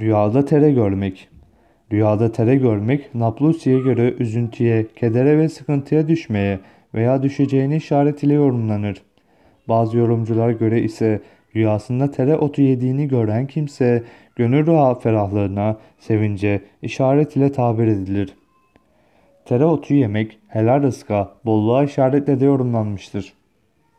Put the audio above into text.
Rüyada tere görmek. Rüyada tere görmek, Naplusi'ye göre üzüntüye, kedere ve sıkıntıya düşmeye veya düşeceğini işaret ile yorumlanır. Bazı yorumculara göre ise rüyasında tere otu yediğini gören kimse gönül rahat ferahlığına, sevince işaret ile tabir edilir. Tere otu yemek helal rızka, bolluğa işaretle de yorumlanmıştır.